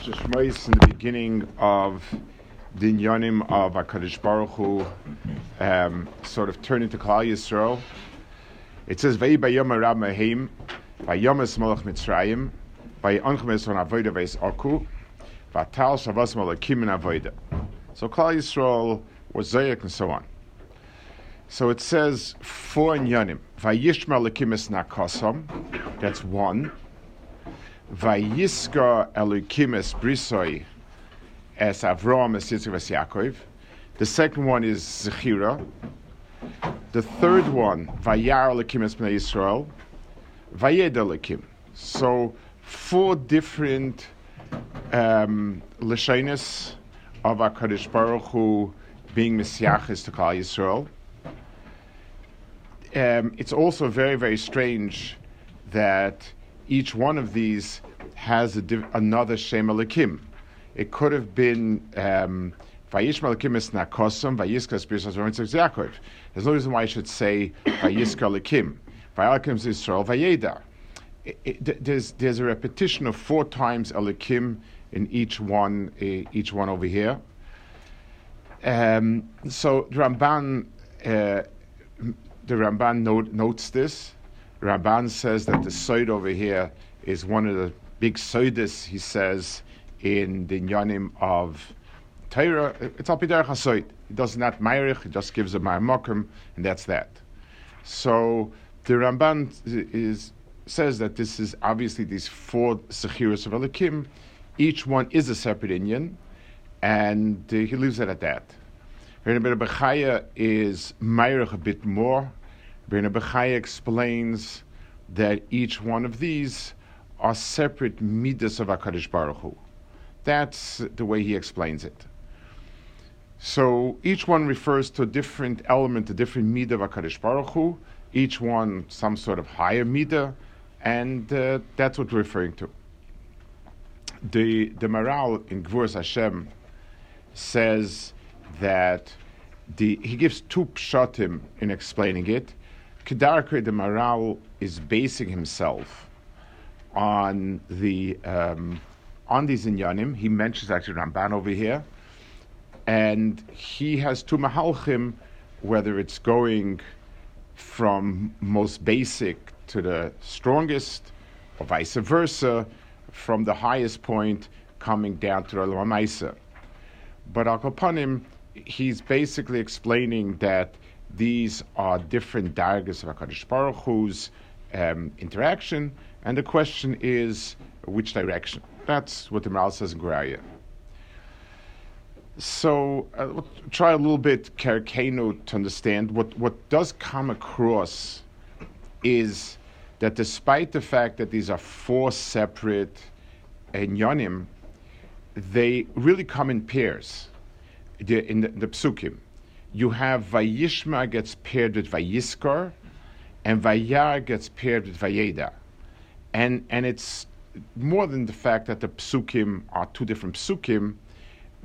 Shmois in the beginning of the Inyanim of HaKadosh Baruch Hu um, sort of turn into Klal Yisrael. It says, Vei bayom arab mahim, bayom es malach mitzrayim, by anchemes on avoida veis aku, vatal shavas malakim in avoida. So Klal Yisrael was Zayek and so on. So it says four Inyanim. Vayishma lakim es nakosam, that's one. Vayiska Elokim es brisoi es Avram es Yitzchak es Yaakov. The second one is Zechira. The third one, Vayar Elokim es Bnei Yisrael. Vayed Elokim. So four different um, Lashonis of HaKadosh Baruch Hu being Messiachis to Klal Yisrael. Um, it's also very, very strange that each one of these has div- another Shem Elikim. It could have been um, Vayish Elikim is Nakosam, Vayiska Spirisas Yaakov. There's no reason why I should say Vayiska Elikim. Vayikim is Israel, Vayeda. There's, there's a repetition of four times Elikim in each one, uh, each one over here. Um, so Ramban, uh, the Ramban note, notes this. Ramban says that the side over here is one of the big sodas, he says, in the Yanim of Torah. It's Alpider Hasoid. He does not Meirich, he just gives a Ma'amokim, and that's that. So the Ramban is, says that this is obviously these four Sechiras of Elikim. Each one is a separate inyan, and uh, he leaves it at that. Rebbe Bechaya is Meirich a bit more. Rebbe Bechaya explains that each one of these are separate midas of HaKadosh Baruch Hu. That's the way he explains it. So each one refers to a different element, a different midah of HaKadosh Baruch Hu, each one some sort of higher midah, and uh, that's what we're referring to. The, the Maharal in Gvuras Hashem says that the, he gives two pshatim in explaining it. Kedarke, the Maharal is basing himself on the um, on these inyanim. He mentions actually Ramban over here, and he has two mahalchim, whether it's going from most basic to the strongest, or vice versa, from the highest point coming down to the. But Al he's basically explaining that these are different dargas of HaKadosh Baruch Hu's um, interaction, and the question is which direction. That's what the Maharal says in Guraya. So uh, we'll try a little bit Karakeno to understand what, what does come across is that despite the fact that these are four separate enyonim, they really come in pairs. The, in the, the psukim, you have Vayishma gets paired with Vayiskar, and Vayar gets paired with Vayeda. And, and it's more than the fact that the psukim are two different psukim.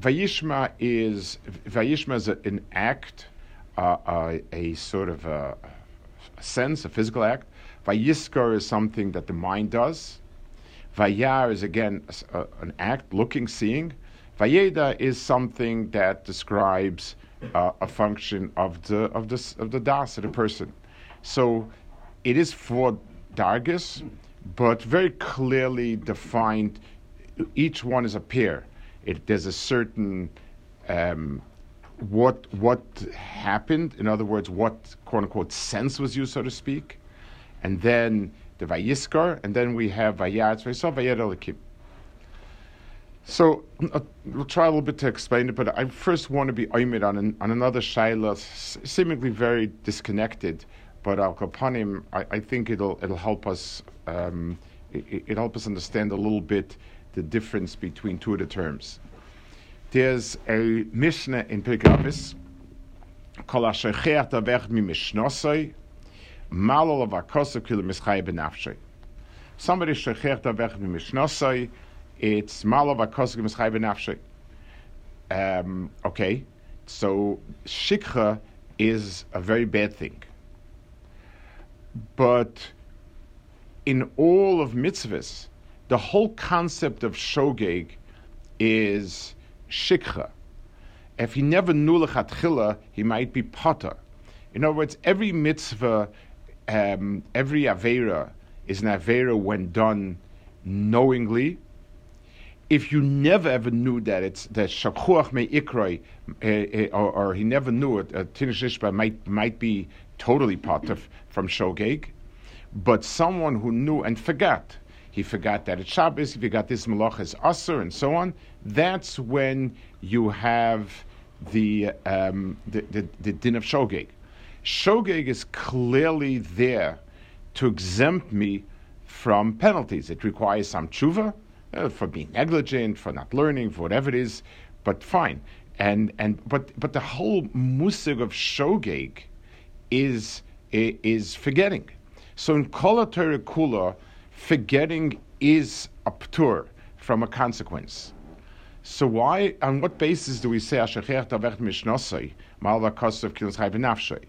Vayishma is Vayishma is a, an act, uh, a, a, sort of a, a, sense, a physical act. Vayiskar is something that the mind does. Vayar is again an act, looking, seeing. Vayeda is something that describes uh, a function of the of the of the das of the person. So it is for dargis, but very clearly defined. Each one is a pair. It, there's a certain um, what what happened. In other words, what quote unquote sense was used, so to speak, and then the vayiskar, and then we have vayat vayad elikim. So uh, we'll try a little bit to explain it, but I first want to be oimid on, an, on another shaila, seemingly very disconnected, but al kapanim, I, think it'll it'll help us um, it, it help us understand a little bit the difference between two of the terms. There's a Mishnah in Pirkei. Somebody Shecheach Davech Mi Mishnosoi it's Malol Avakosa Kil Mischai Um, okay, so Shikha is a very bad thing but in all of mitzvahs, the whole concept of shogeg is shikha. If he never knew lechatchila, he might be potter. In other words, every mitzvah, um, every avera is an avera when done knowingly. If you never ever knew that it's that shakuach me ikroi, uh, uh, or, he never knew it, uh, tinish might might be totally part of from shogeg, but someone who knew and forgot, he forgot that it's Shabbos, he forgot this malach is aser, and so on. That's when you have the um, the, the, the din of shogeg. Shogeg is clearly there to exempt me from penalties. It requires some tshuva uh, for being negligent, for not learning, for whatever it is, but fine. And and but but the whole musig of shogeg is is forgetting. So in kol kula, forgetting is a ptur from a consequence. So why, on what basis do we say Ashachech Davech Mishnosai Malva Kosov Chayv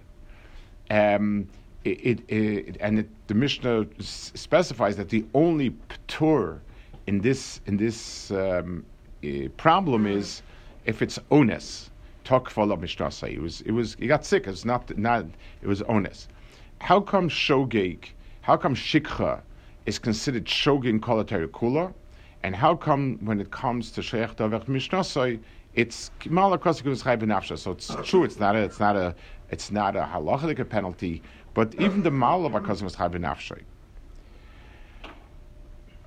Um, it, it, it, and it, the Mishnah specifies that the only ptur in this in this um, uh, problem is if it's ones. Tokfala Mishnasai. It was it was he got sick. It's not not it was ones. How come shogeg? How come shikha is considered shogin kolatari kula? And how come when it comes to sheikh davech mishnasai, it's malakosikus chayv So it's true. It's not a. It's not a. It's not a halachic penalty. But even the mal of akosikus chayv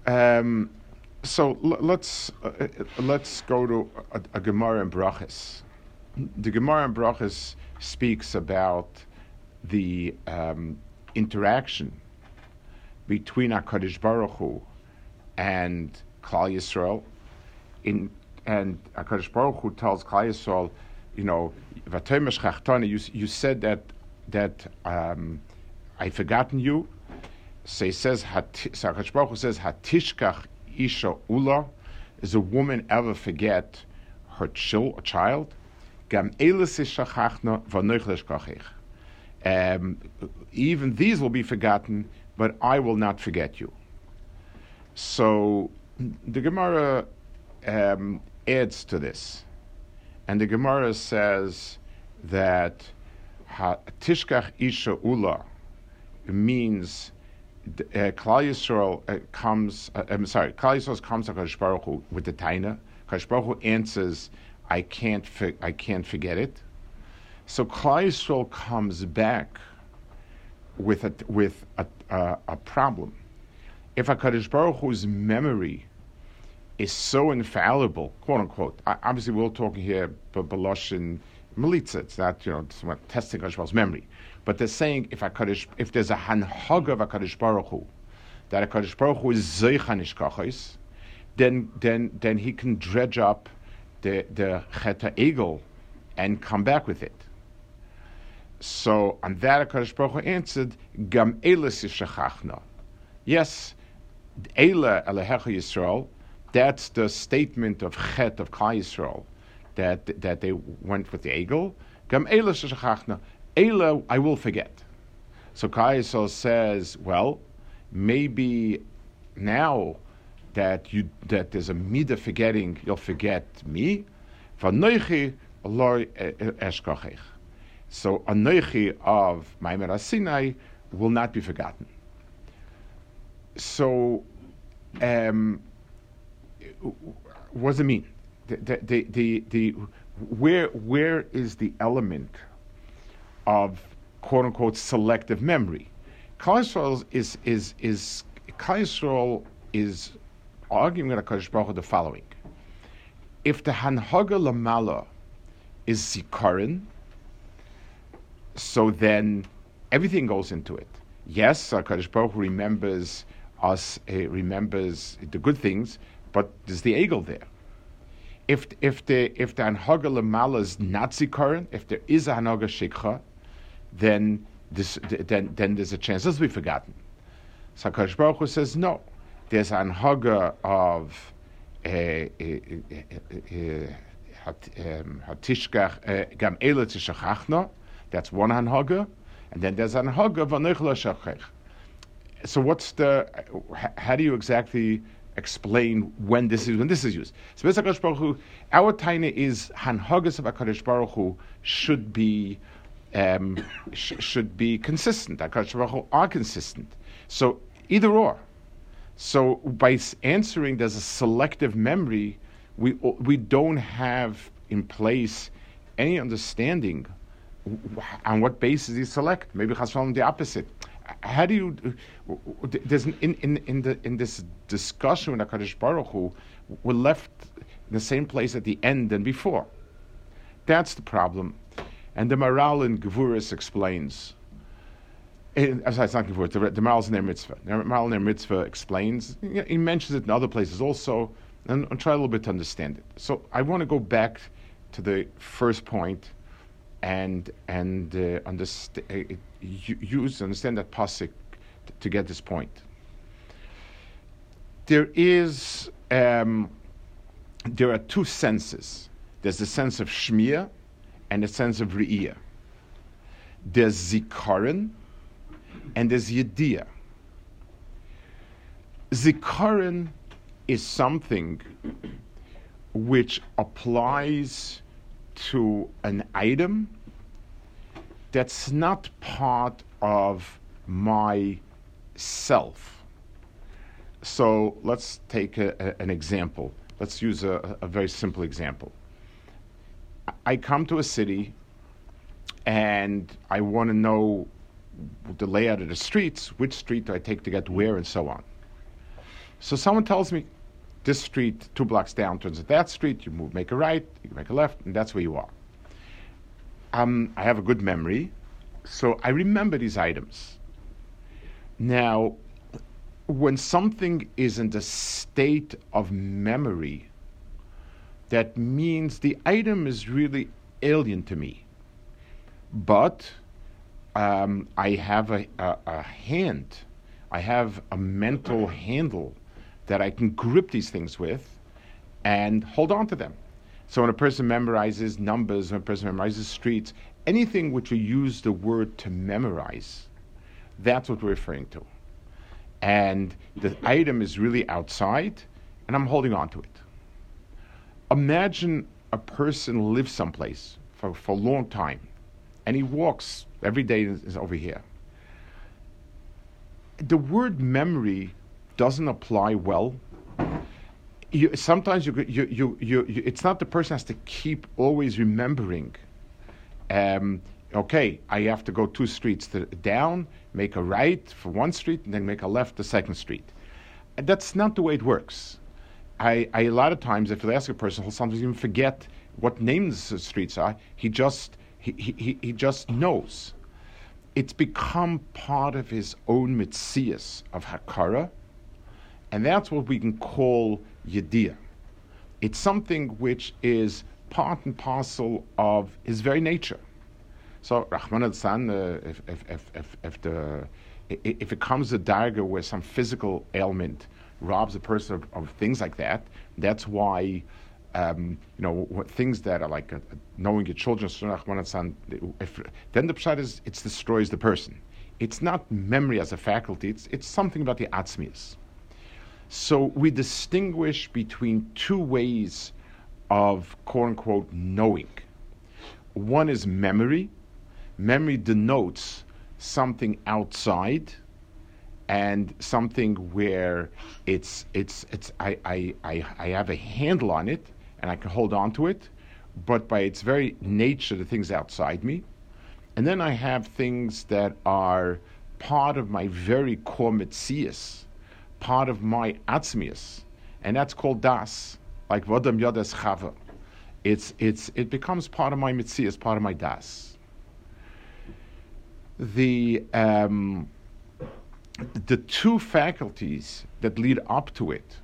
Um, so let's uh, uh, let's go to a, a Gemara in Brachis. The Gemara in Brachis speaks about the um, interaction between Hakadosh Baruch Hu and Klal Yisrael. In and Hakadosh Baruch Hu tells Klal Yisrael, you know, you, you said that that um, I've forgotten you. So he says, so Hakadosh Baruch Hu says, Hatishkach Isha Ula. Is a woman ever forget her chil, child? Gam um, even these will be forgotten, but I will not forget you. So the Gemara um, adds to this, and the Gemara says that Tishkach Isha Ula means uh, Klal Yisrael uh, comes. Uh, I'm sorry, Klal Yisrael comes to Kadosh Baruch Hu with the Taina. Kadosh Baruch Hu answers, "I can't, fi- I can't forget it." So Klal Yisrael comes back with a, with a, a, a problem. If Hakadosh Baruch Hu's memory is so infallible, quote unquote. Obviously, we're all talking here, Balosh and Melitza. It's not you know not testing Hakadosh Baruch's memory, but they're saying if Hakadosh, if there's a hanhaga of Hakadosh Baruch Hu, that Hakadosh Baruch Hu is zeichanish kachos, then then then he can dredge up the the cheta egel and come back with it. So on that, HaKadosh Baruch Hu answered, Gam Eilis Yishachachna. Yes, Eila Elehecha Yisrael, that's the statement of Chet of Klal Yisrael, that, that they went with the Egel. Gam Eilis Yishachachna. Eila, I will forget. So Yisrael says, well, maybe now that you that there's a midah forgetting, you'll forget me. So Anoichi of Maimon Sinai will not be forgotten. So, um, what does it mean? The, the, the, the, where, where is the element of quote unquote selective memory? Klal Yisrael is, is, is, Klal Yisrael is arguing with HaKadosh Baruch the following. If the Hanhaga Lamala is Zikarin, so then everything goes into it. Yes, Hakadosh Baruch remembers us, uh, remembers the good things, but there's the egel there. If if the if the anhaga lemala is not zikaron, if there is a anhaga shikha, then this then then there's a chance this will be forgotten. So Hakadosh Baruch Hu says no. There's an anhaga of uh, uh, hatishkach gam elatishachachna. that's one hanhaga, and then there's hanhaga v'neichla shachech. So what's the? How do you exactly explain when this is when this is used. So Baruch Hu, our taina is hanhagas of Hakadosh Baruch Hu should be um, sh- should be consistent. Hakadosh Baruch are consistent. So either or. So by answering, there's a selective memory. We we don't have in place any understanding on what basis you select. Maybe Chasam the opposite. How do you? There's in, in, in, the, in this discussion with Hakadosh Baruch Hu, we're left in the same place at the end than before. That's the problem, and the Maharal in Gevuris explains. In, I'm sorry, it's not Gevuris. The, the in their mitzvah. The Maharal in their mitzvah explains. He mentions it in other places also, and I'll try a little bit to understand it. So I want to go back to the first point and and uh, uh, use understand that pasuk to get this point. There is um, there are two senses. There's the sense of shmir and the sense of re'iyah. There's zikaron and there's yediyah. Zikaron is something which applies to an item that's not part of my self. So let's take a, a, an example. Let's use a, a very simple example. I come to a city and I want to know the layout of the streets, which street do I take to get where, and so on. So someone tells me, this street, two blocks down, turns at that street. You move, make a right, you make a left, and that's where you are. Um, I have a good memory, so I remember these items. Now, when something is in the state of memory, that means the item is really alien to me. But um, I have a, a, a hand, I have a mental handle that I can grip these things with and hold on to them. So when a person memorizes numbers, when a person memorizes streets, anything which we use the word to memorize, that's what we're referring to. And the item is really outside, and I'm holding on to it. Imagine a person lives someplace for, for a long time, and he walks every day is over here. The word memory doesn't apply well, you, sometimes you, you, you, it's not the person has to keep always remembering. Um, okay, I have to go two streets to, down, make a right for one street, and then make a left the second street. That's not the way it works. I, I a lot of times, if you ask a person, he'll sometimes even forget what names the streets are. He just he, he, he just knows. It's become part of his own mitzias of hakara, and that's what we can call yediyah. It's something which is part and parcel of his very nature. So Rahman al San, uh, if, if, if, if, the, if it comes to darga where some physical ailment robs a person of, of things like that, that's why um, you know what, things that are like uh, knowing your children. If, then the pshat is it destroys the person. It's not memory as a faculty. It's it's something about the atzmius. So we distinguish between two ways of quote unquote knowing. One is memory. Memory denotes something outside and something where it's it's it's I, I, I, I have a handle on it and I can hold on to it, but by its very nature the things outside me. And then I have things that are part of my very core mitzias part of my atzmius, and that's called das, like vodam yodas chava. It's, it's, it becomes part of my mitzias, part of my das. The, um, the two faculties that lead up to it,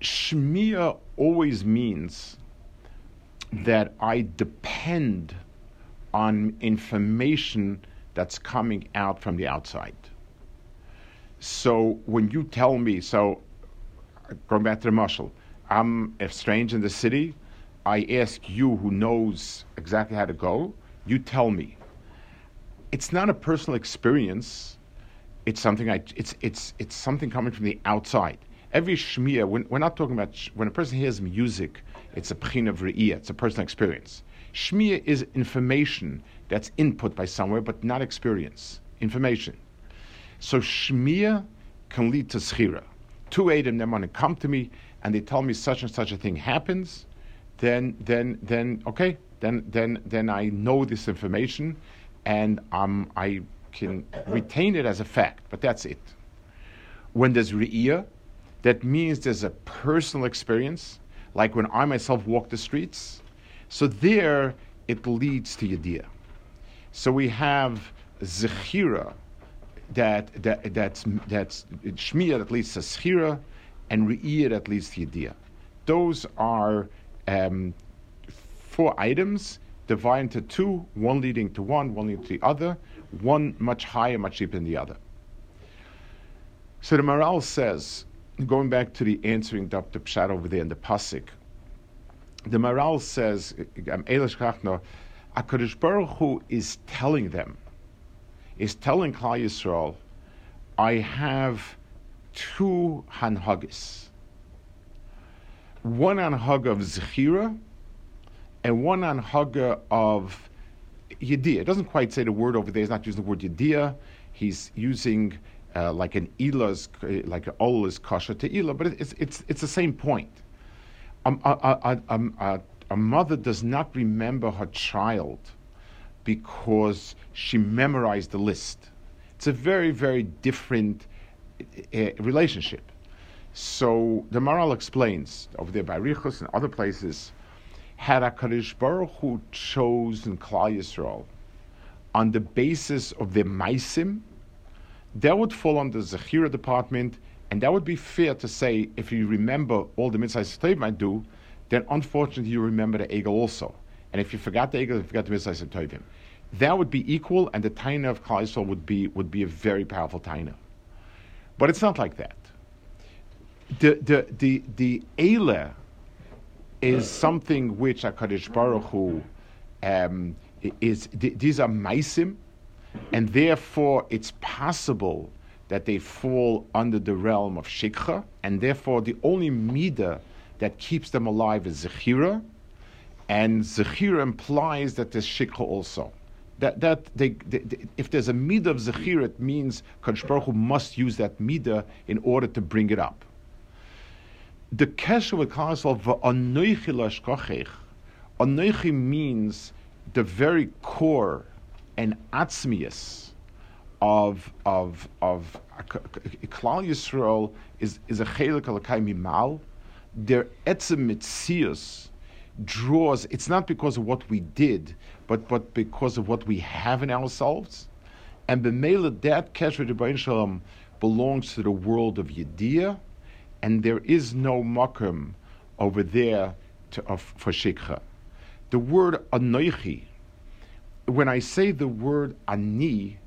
shmir always means that I depend on information that's coming out from the outside. So when you tell me, so going back to the muscle, I'm a stranger in the city. I ask you, who knows exactly how to go, you tell me. It's not a personal experience. It's something I. It's it's it's something coming from the outside. Every shmiya, when, we're not talking about, sh- when a person hears music, it's a pchin of re'iyah, it's a personal experience. Shmiya is information that's input by somewhere, but not experience, information. So shmiya can lead to schira. Two Adam then want to come to me and they tell me such and such a thing happens, then then then okay, then then then I know this information and um, I can retain it as a fact, but that's it. When there's re'iyah, that means there's a personal experience, like when I myself walk the streets. So there, it leads to yediyah. So we have zechira, that, that that's that's shmiya that leads to schira, and re'iyah that leads to yediyah. Those are um, four items divided into two, one leading to one, one leading to the other, one much higher, much deeper than the other. So the Maharal says, going back to the answering the pshat over there in the pasuk, the Maharal says, um, HaKadosh Baruch Hu is telling them, is telling Klal Yisrael, I have two hanhagis. One hanhag of Zechira and one hanhaga of Yediyah. It doesn't quite say the word over there, he's not using the word Yediyah. He's using uh, like an Ila's, like an Ol kasha to Ila, but it's, it's, it's the same point. Um, a, a, a, a mother does not remember her child because she memorized the list. It's a very, very different uh, relationship. So the Maharal explains over there by Richos and other places, had HaKadosh Baruch Hu chosen Klal Yisrael on the basis of the Maisim, that would fall under the Zechira department, and that would be fair to say if you remember all the mitzvahs might do, then unfortunately you remember the Egel also. And if you forgot the Egel, you forgot the mitzvahs Tovim. That would be equal, and the Taina of Klal Yisrael would be, would be a very powerful Taina. But it's not like that. The, the, the, the Eile is something which HaKadosh Baruch Hu um, is, these are Maisim, and therefore it's possible that they fall under the realm of Shikha, and therefore the only Midah that keeps them alive is Zechira, and Zechira implies that there's Shikha also. That, that they, they, they, if there's a midah of zechira, it means Kadosh Baruch Hu must use that midah in order to bring it up. The kesher Klal Anoichi Anoichi means the very core and atzmius of of of Klal Yisrael is is a chelik alakai mimal. Their etzem draws. It's not because of what we did, but but because of what we have in ourselves. And b'meila that kesher to Shalom belongs to the world of Yediyah, and there is no makom over there to, uh, for shikha. The word anoichi, when I say the word ani,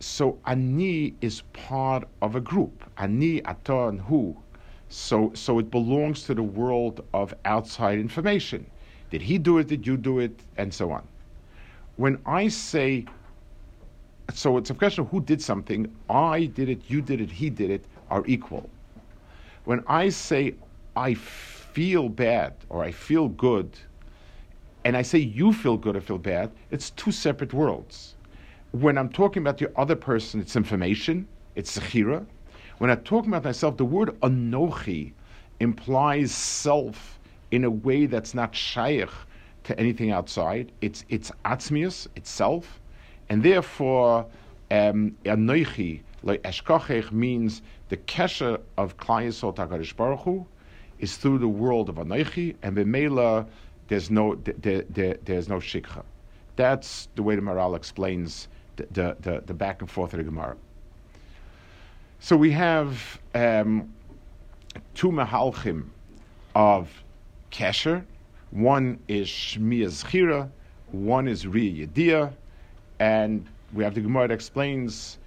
so ani is part of a group. Ani, ata, and hu. So, so it belongs to the world of outside information. Did he do it? Did you do it? And so on. When I say, so it's a question of who did something, I did it, you did it, he did it, are equal. When I say, I feel bad or I feel good, and I say you feel good or feel bad, it's two separate worlds. When I'm talking about the other person, it's information, it's zechira. When I'm talking about myself, the word anochi implies self in a way that's not shaykh to anything outside. It's it's atzmius, itself, and therefore um, anochi like eshkachech means the kesher of Klal Yisrael Baruch Hu is through the world of anochi, and b'meila there's no there, there, there's no shikha. That's the way the Maharal explains the, the, the, the back and forth of the Gemara. So we have um, two mahalchim of kesher. One is shmiya zchira, one is riya yediyah, and we have the Gemara that explains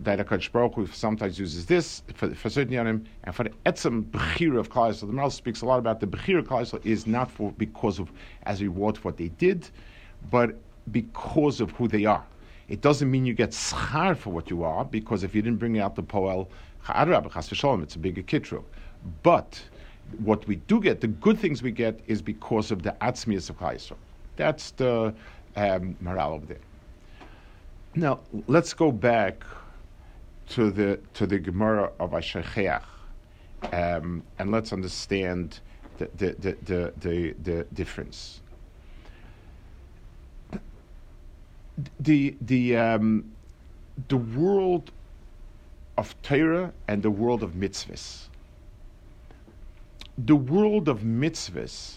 that HaKadosh Baruch Hu sometimes uses this for, for certain yanim, and for the etzem bechira of Klal So the Maharal speaks a lot about the bechira of Klal is not for because of as reward for what they did, but because of who they are. It doesn't mean you get schar for what you are, because if you didn't bring out the poel, It's a bigger kitro. But what we do get, the good things we get, is because of the atzmius of Chayisrael. That's the um, morale of there. Now let's go back to the to the Gemara of Ashercheach, um, and let's understand the the, the, the, the, the difference. The the um, the world of Torah and the world of mitzvahs. The world of mitzvahs,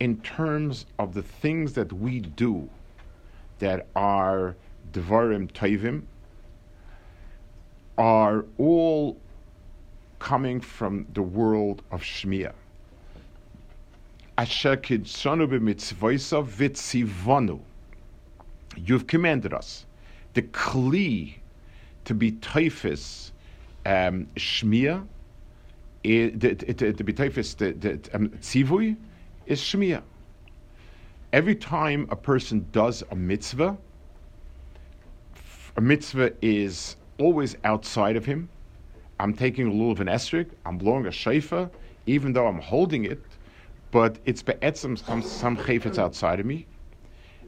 in terms of the things that we do, that are devarim tovim, are all coming from the world of Shmiya. Asher kidzonu b'mitzvoisav vitzivonu. You've commanded us. The kli to be typhus um, shmiya, to, be typhus the, um, tzivui is shmiya. Every time a person does a mitzvah, a mitzvah is always outside of him. I'm taking a lulav of an esrig, I'm blowing a shayfa, even though I'm holding it, but it's be'etzim some, some chayfetz outside of me.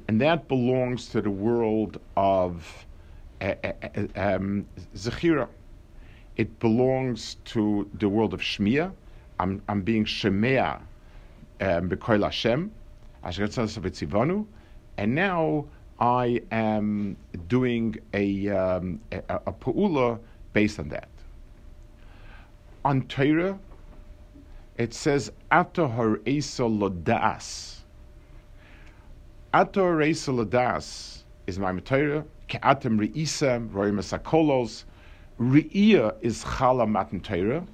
And that belongs to the world of uh, uh, um, zechira. It belongs to the world of shmiya. I'm, I'm being shemea um, Hashem, and now I am doing a, um, a, a based on that. On Torah, it says, Ato har'esa lodas. Ato har'esa lodas is my Torah. Ke'atem re'isem, roim esakolos. Re'iyah is chala matan Torah.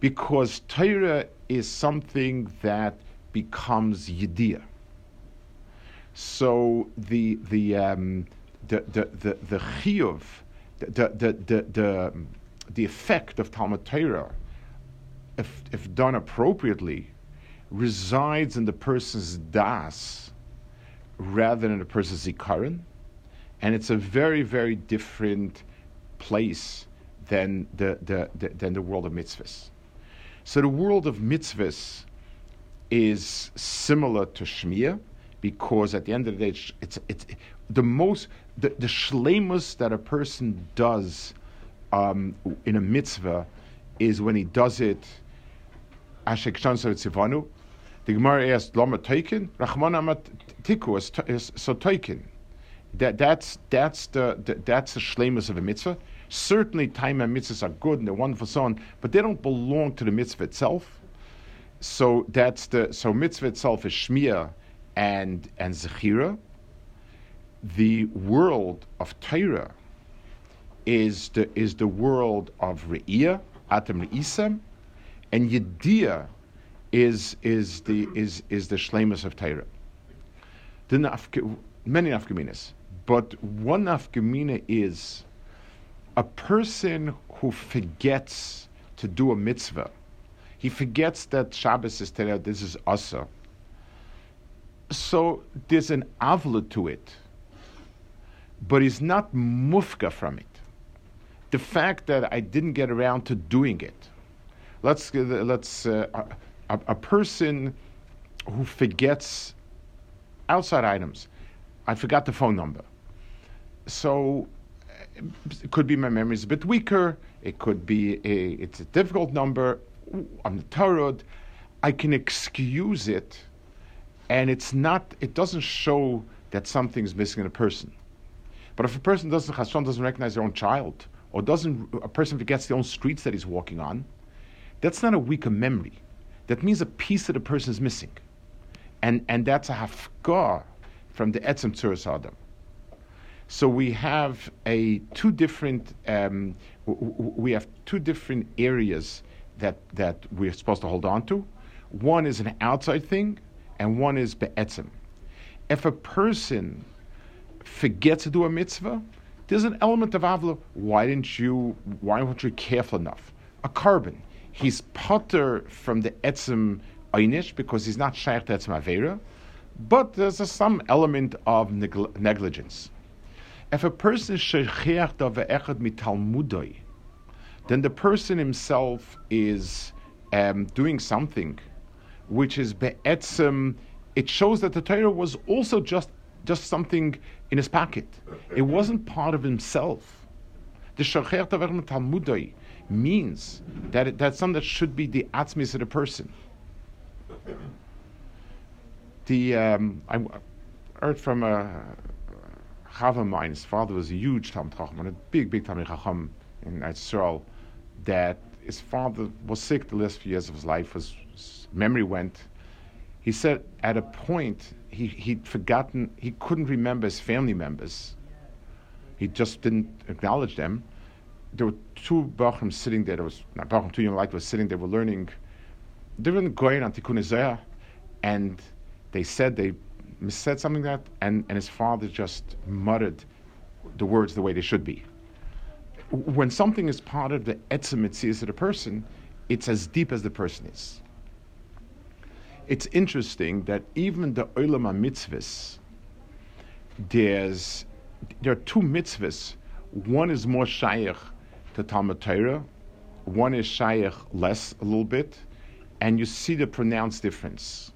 Because Torah is something that becomes yediyah. So the the um, the the the, the chiyuv, the the the the, the effect of Talmud Torah, if if done appropriately, resides in the person's das rather than the person's zikaron, and it's a very very different place than the, the, the than the world of mitzvahs. So the world of mitzvahs is similar to Shmiyah because at the end of the day, it's, it's, it's the most, the, the shlemus that a person does um, in a mitzvah is when he does it, Ashek Tzivanu. The Gemara asked, Lama Taikin? Rahman Amat Tiku is so Taikin. That, that's, that's, the, the, that's the shlemus of a mitzvah. Certainly, time and mitzvahs are good and they're wonderful, so on, but they don't belong to the mitzvah itself. So that's the so mitzvah itself is shmiyah and and zechira. The world of Torah is the is the world of re'iyah, atem re'isem, and yediyah is is the is is the shlemus of Torah. The nafke, many nafkaminas, but one nafkamina is a person who forgets to do a mitzvah. He forgets that Shabbos is Torah. This is asa so there's an avla to it, but he's not mufka from it. The fact that I didn't get around to doing it. Let's let's uh, a, a person who forgets outside items. I forgot the phone number. So it could be my memory is a bit weaker. It could be a it's a difficult number. I'm the tarot. I can excuse it and it's not it doesn't show that something's missing in a person. But if a person doesn't Hashem doesn't recognize their own child, or doesn't a person forgets the own streets that he's walking on, that's not a weaker memory. That means a piece of the person is missing. And and that's a hafkar from the Etzem Tzuras Adam. So we have a two different um, we have two different areas that that we're supposed to hold on to. One is an outside thing, and one is be'etzim. If a person forgets to do a mitzvah, there's an element of avla. Why didn't you? Why weren't you careful enough? A carbon. He's potter from the etzim einish because he's not shaykh to etzim avera, but there's a, some element of negl- negligence. If a person is shechiach da ve'echad mit talmudoi, then the person himself is um, doing something which is be'etzem, it shows that the Torah was also just, just something in his pocket. It wasn't part of himself. The Shocher Taver Talmudai means that it, that's something that should be the atzmis of the person. The um, I heard from a Chav of mine, his father was a huge Talmud Chacham, a big, big Talmud Chacham in Israel, that his father was sick the last few years of his life, his memory went. He said at a point he, he'd forgotten, he couldn't remember his family members. He just didn't acknowledge them. There were two Bachim sitting there, there was, not Bachim, two young light was sitting, they were learning, they were in going on Tikkun and they said they said something that, and, and his father just muttered the words the way they should be. When something is part of the etzem of the person, it's as deep as the person is. It's interesting that even the olam mitzvahs, there's there are two mitzvahs. One is more shaykh to Talmud Torah, one is shaykh less a little bit, and you see the pronounced difference.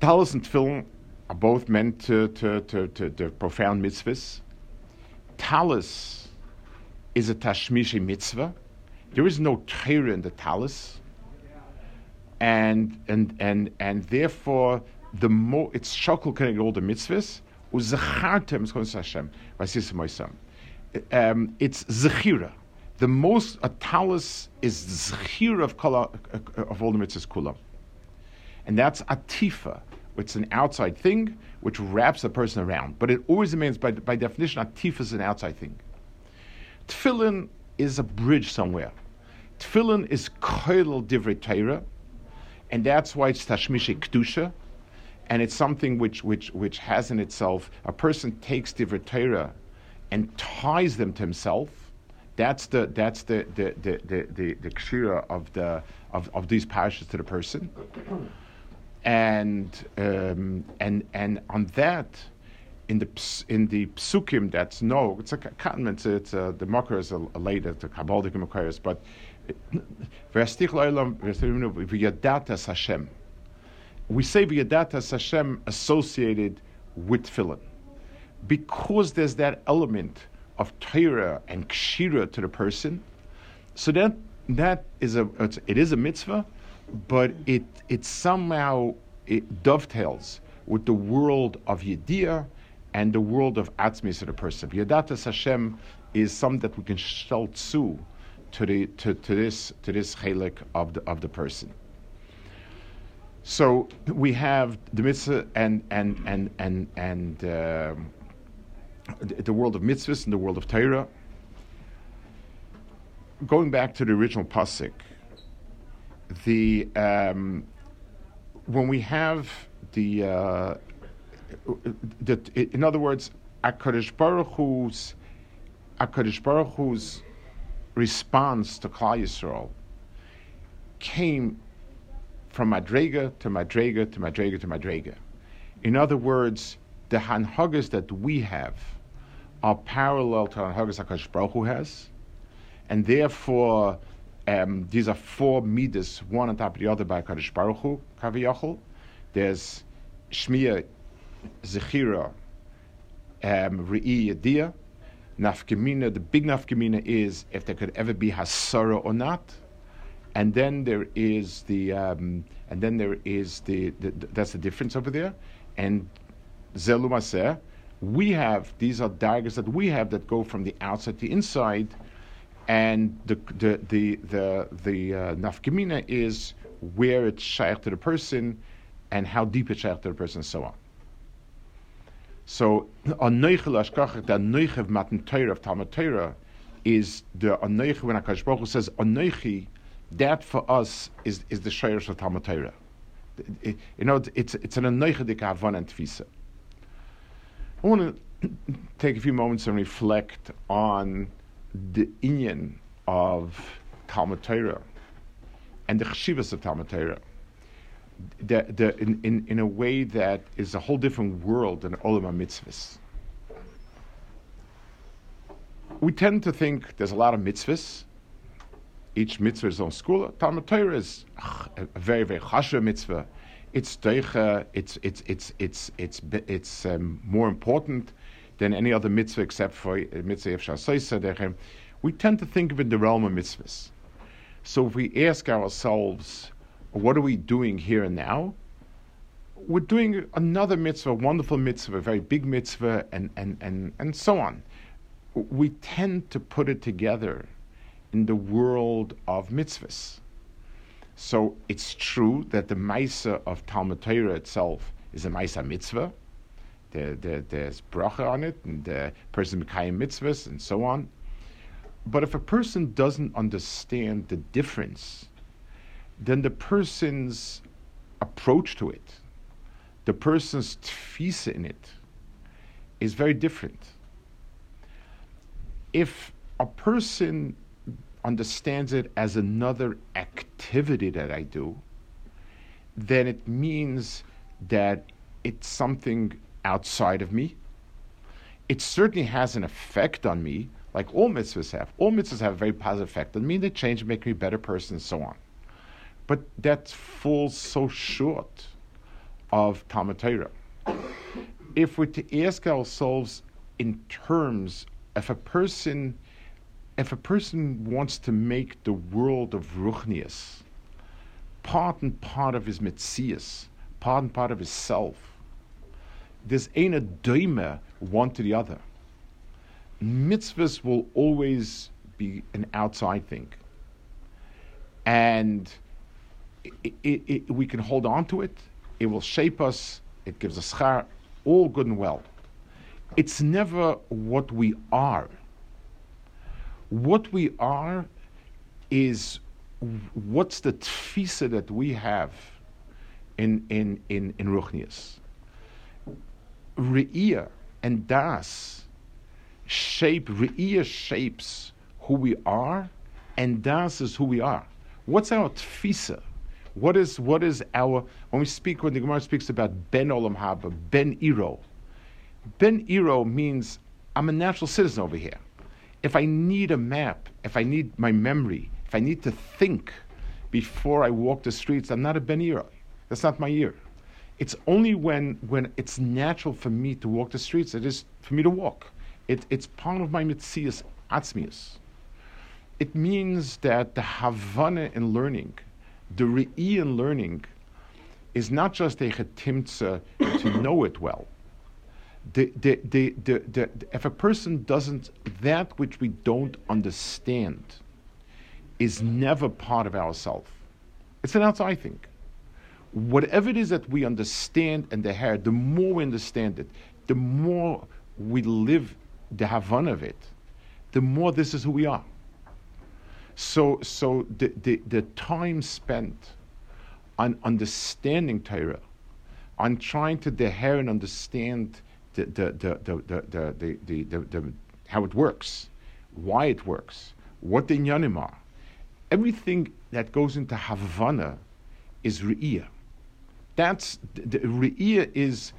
Talis and Tefillin are both meant to, to, to, to, to profound mitzvahs. Talis is a tashmishi mitzvah. There is no Torah in the talis. And, and, and, and therefore, the more it's shokol connected all the mitzvahs, uzachartem is Hashem, um, it's zechira. The most a talis is zechira of, kala, of all the mitzvahs kula. And that's atifa. It's an outside thing which wraps a person around. But it always remains, by, by definition, atifa is an outside thing. Tefillin is a bridge somewhere. Tefillin is koil divrei Torah, and that's why it's tashmishi kedusha, and it's something which, which, which has in itself, a person takes divrei Torah and ties them to himself. That's the that's the the the the, the, the kshira of the of, of these parishes to the person and um, and and on that, in the in the psukim, that's no, it's a comment. It's a, the makar is a, a later, the kabbalic makar but We say v'yadatas Hashem associated with tefillin because there's that element of Torah and kshira to the person. So that that is a it is a mitzvah, but it it somehow it dovetails with the world of Yediyah and the world of Atzmis of the person. Yadatas Hashem is something that we can shell to the, to, to this to this chalik of the of the person. So we have the mitzvah and and and and and uh, the world of mitzvahs and the world of Torah. Going back to the original pasuk, the um, when we have the, uh, the in other words, Akadosh Baruch Hu's Akadosh Baruch Hu's response to Klal Yisrael came from Madrega to Madrega to Madrega to Madrega. In other words, the Hanhagas that we have are parallel to Hanhagas Akadosh Baruch Hu has, and therefore um, these are four midas, one on top of the other by Kadosh Baruch Hu, Kaviyachol. There's Shmiya, Zechira, um, Re'i, Yediyah. Nafkamina, the big nafkamina is if there could ever be hasara or not. And then there is the, um, and then there is the, the, the, that's the difference over there. And Zelumaseh, we have, these are daggers that we have that go from the outside to inside and the the the the, the uh, nafkamina is where it's shaykh to the person and how deep it's shaykh to the person and so on. So anoichel ashkachach the anoichev matan of Talmud Torah is the anoich when Hakadosh Baruch Hu says anoichi. That for us is is the shayrish of Talmud Torah. you know, it's it's an anoichedik avon and tfisa. I want to take a few moments and reflect on the inyan of Talmud Torah and the chshivas of Talmud Torah. The, the, in, in, in a way that is a whole different world than Olam mitzvahs. we tend to think there's a lot of mitzvahs. Each mitzvah is on school. Talmud Torah is a very, very chashuv mitzvah. It's teicha, it's, it's, it's, it's, it's, it's um, more important than any other mitzvah except for uh, mitzvah of We tend to think of it in the realm of mitzvahs. So if we ask ourselves, what are we doing here and now? We're doing another mitzvah, a wonderful mitzvah, a very big mitzvah, and, and, and, and so on we tend to put it together in the world of mitzvahs. So it's true that the Maisa of Talmud Torah itself is a Maisa mitzvah. There, there, there's bracha on it, and the person Mekayim mitzvahs, and so on. But if a person doesn't understand the difference, then the person's approach to it, the person's tfisa in it, is very different if a person understands it as another activity that I do, then it means that it's something outside of me. It certainly has an effect on me, like all mitzvahs have. All mitzvahs have a very positive effect on me. They change, make me a better person, and so on. But that falls so short of Talmud Torah. If we're to ask ourselves in terms if a person if a person wants to make the world of Ruchnius part and part of his mitzias, part and part of his self, there's ain't a doime one to the other. Mitzvahs will always be an outside thing. And it, it, we can hold on to it, it will shape us, it gives us schar, all good and well. It's never what we are. What we are is what's the tfisa that we have in in in in Ruchnius. Re'iyah and das shape Re'iyah shapes who we are, and das is who we are. What's our tfisa? What is what is our when we speak when the Gemara speaks about ben olam haba, ben iro? Ben Iro means I'm a natural citizen over here. If I need a map, if I need my memory, if I need to think before I walk the streets, I'm not a Ben Iro. That's not my ear. It's only when, when it's natural for me to walk the streets, it is for me to walk. It, it's part of my mitzias atzmius. It means that the Havana in learning, the Re'i in learning, is not just a chetimtza to know it well the, the, the, if a person doesn't, that which we don't understand is never part of ourself. It's an outside thing. Whatever it is that we understand and the hair, the more we understand it, the more we live the Havana of it, the more this is who we are. So, so the, the, the time spent on understanding Torah, on trying to deher and understand the, the, the, the, the, the, the, the, how it works, why it works, what the inyanim are. Everything that goes into Havana is Re'iyah. That's, the, the is,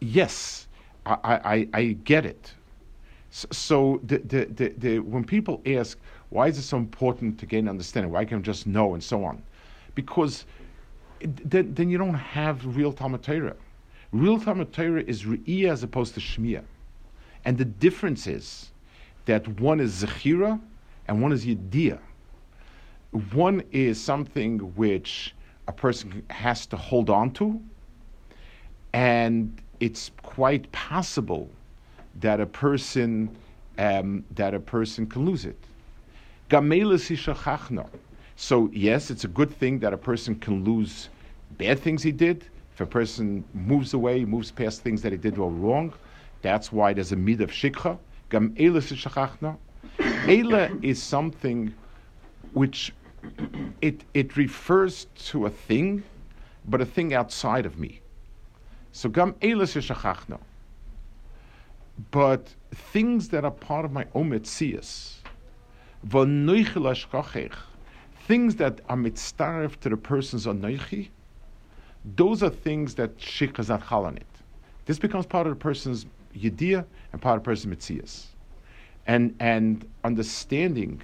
yes, I, I, I get it. So, so the, the, the, the, when people ask, why is it so important to gain understanding? Why can't I just know and so on? Because then, then you don't have real Talmud Torah. Real Talmud Torah is Re'iyah as opposed to Shmiya. And the difference is that one is Zechira and one is Yediyah. One is something which a person has to hold on to, and it's quite possible that a person um, that a person can lose it. So yes, it's a good thing that a person can lose bad things he did, if a person moves away, moves past things that he did were wrong, that's why there's a mid of shikha. Gam Eila is something which it, it refers to a thing, but a thing outside of me. So gam shachachna. But things that are part of my ometzias, things that are mitzaref to the person's anoichi, those are things that shikha is not chal on it. This becomes part of the person's yediyah and part of the person's mitzias. and, and understanding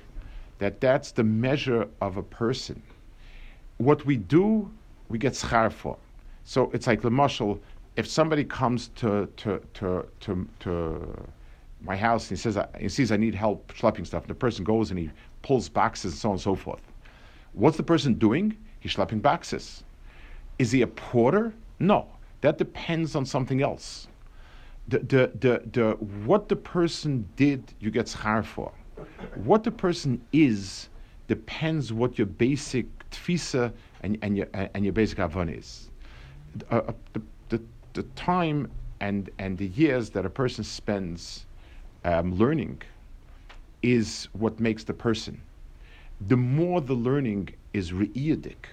that that's the measure of a person. What we do, we get schar for. So it's like the mushal. If somebody comes to to to to, to my house he says he sees I need help schlepping stuff, and the person goes and he pulls boxes and so on and so forth. What's the person doing? He's schlepping boxes. Is he a porter? No. That depends on something else. The, the, the, the, what the person did, you get schar for. What the person is depends what your basic tfisa and, and, your, and your basic avon is. Uh, the, the, the time and, and the years that a person spends um, learning is what makes the person. The more the learning is reidic,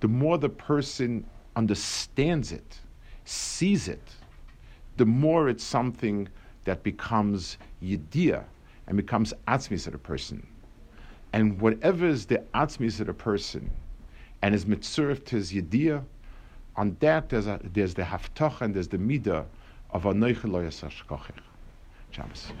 the more the person understands it, sees it, the more it's something that becomes yediyah and becomes atzmis of a person. And whatever is the atzmis of a person and is mitzurf to his yediyah, on that there's, a, there's the haftach and there's the midah of a noichel Shabbos.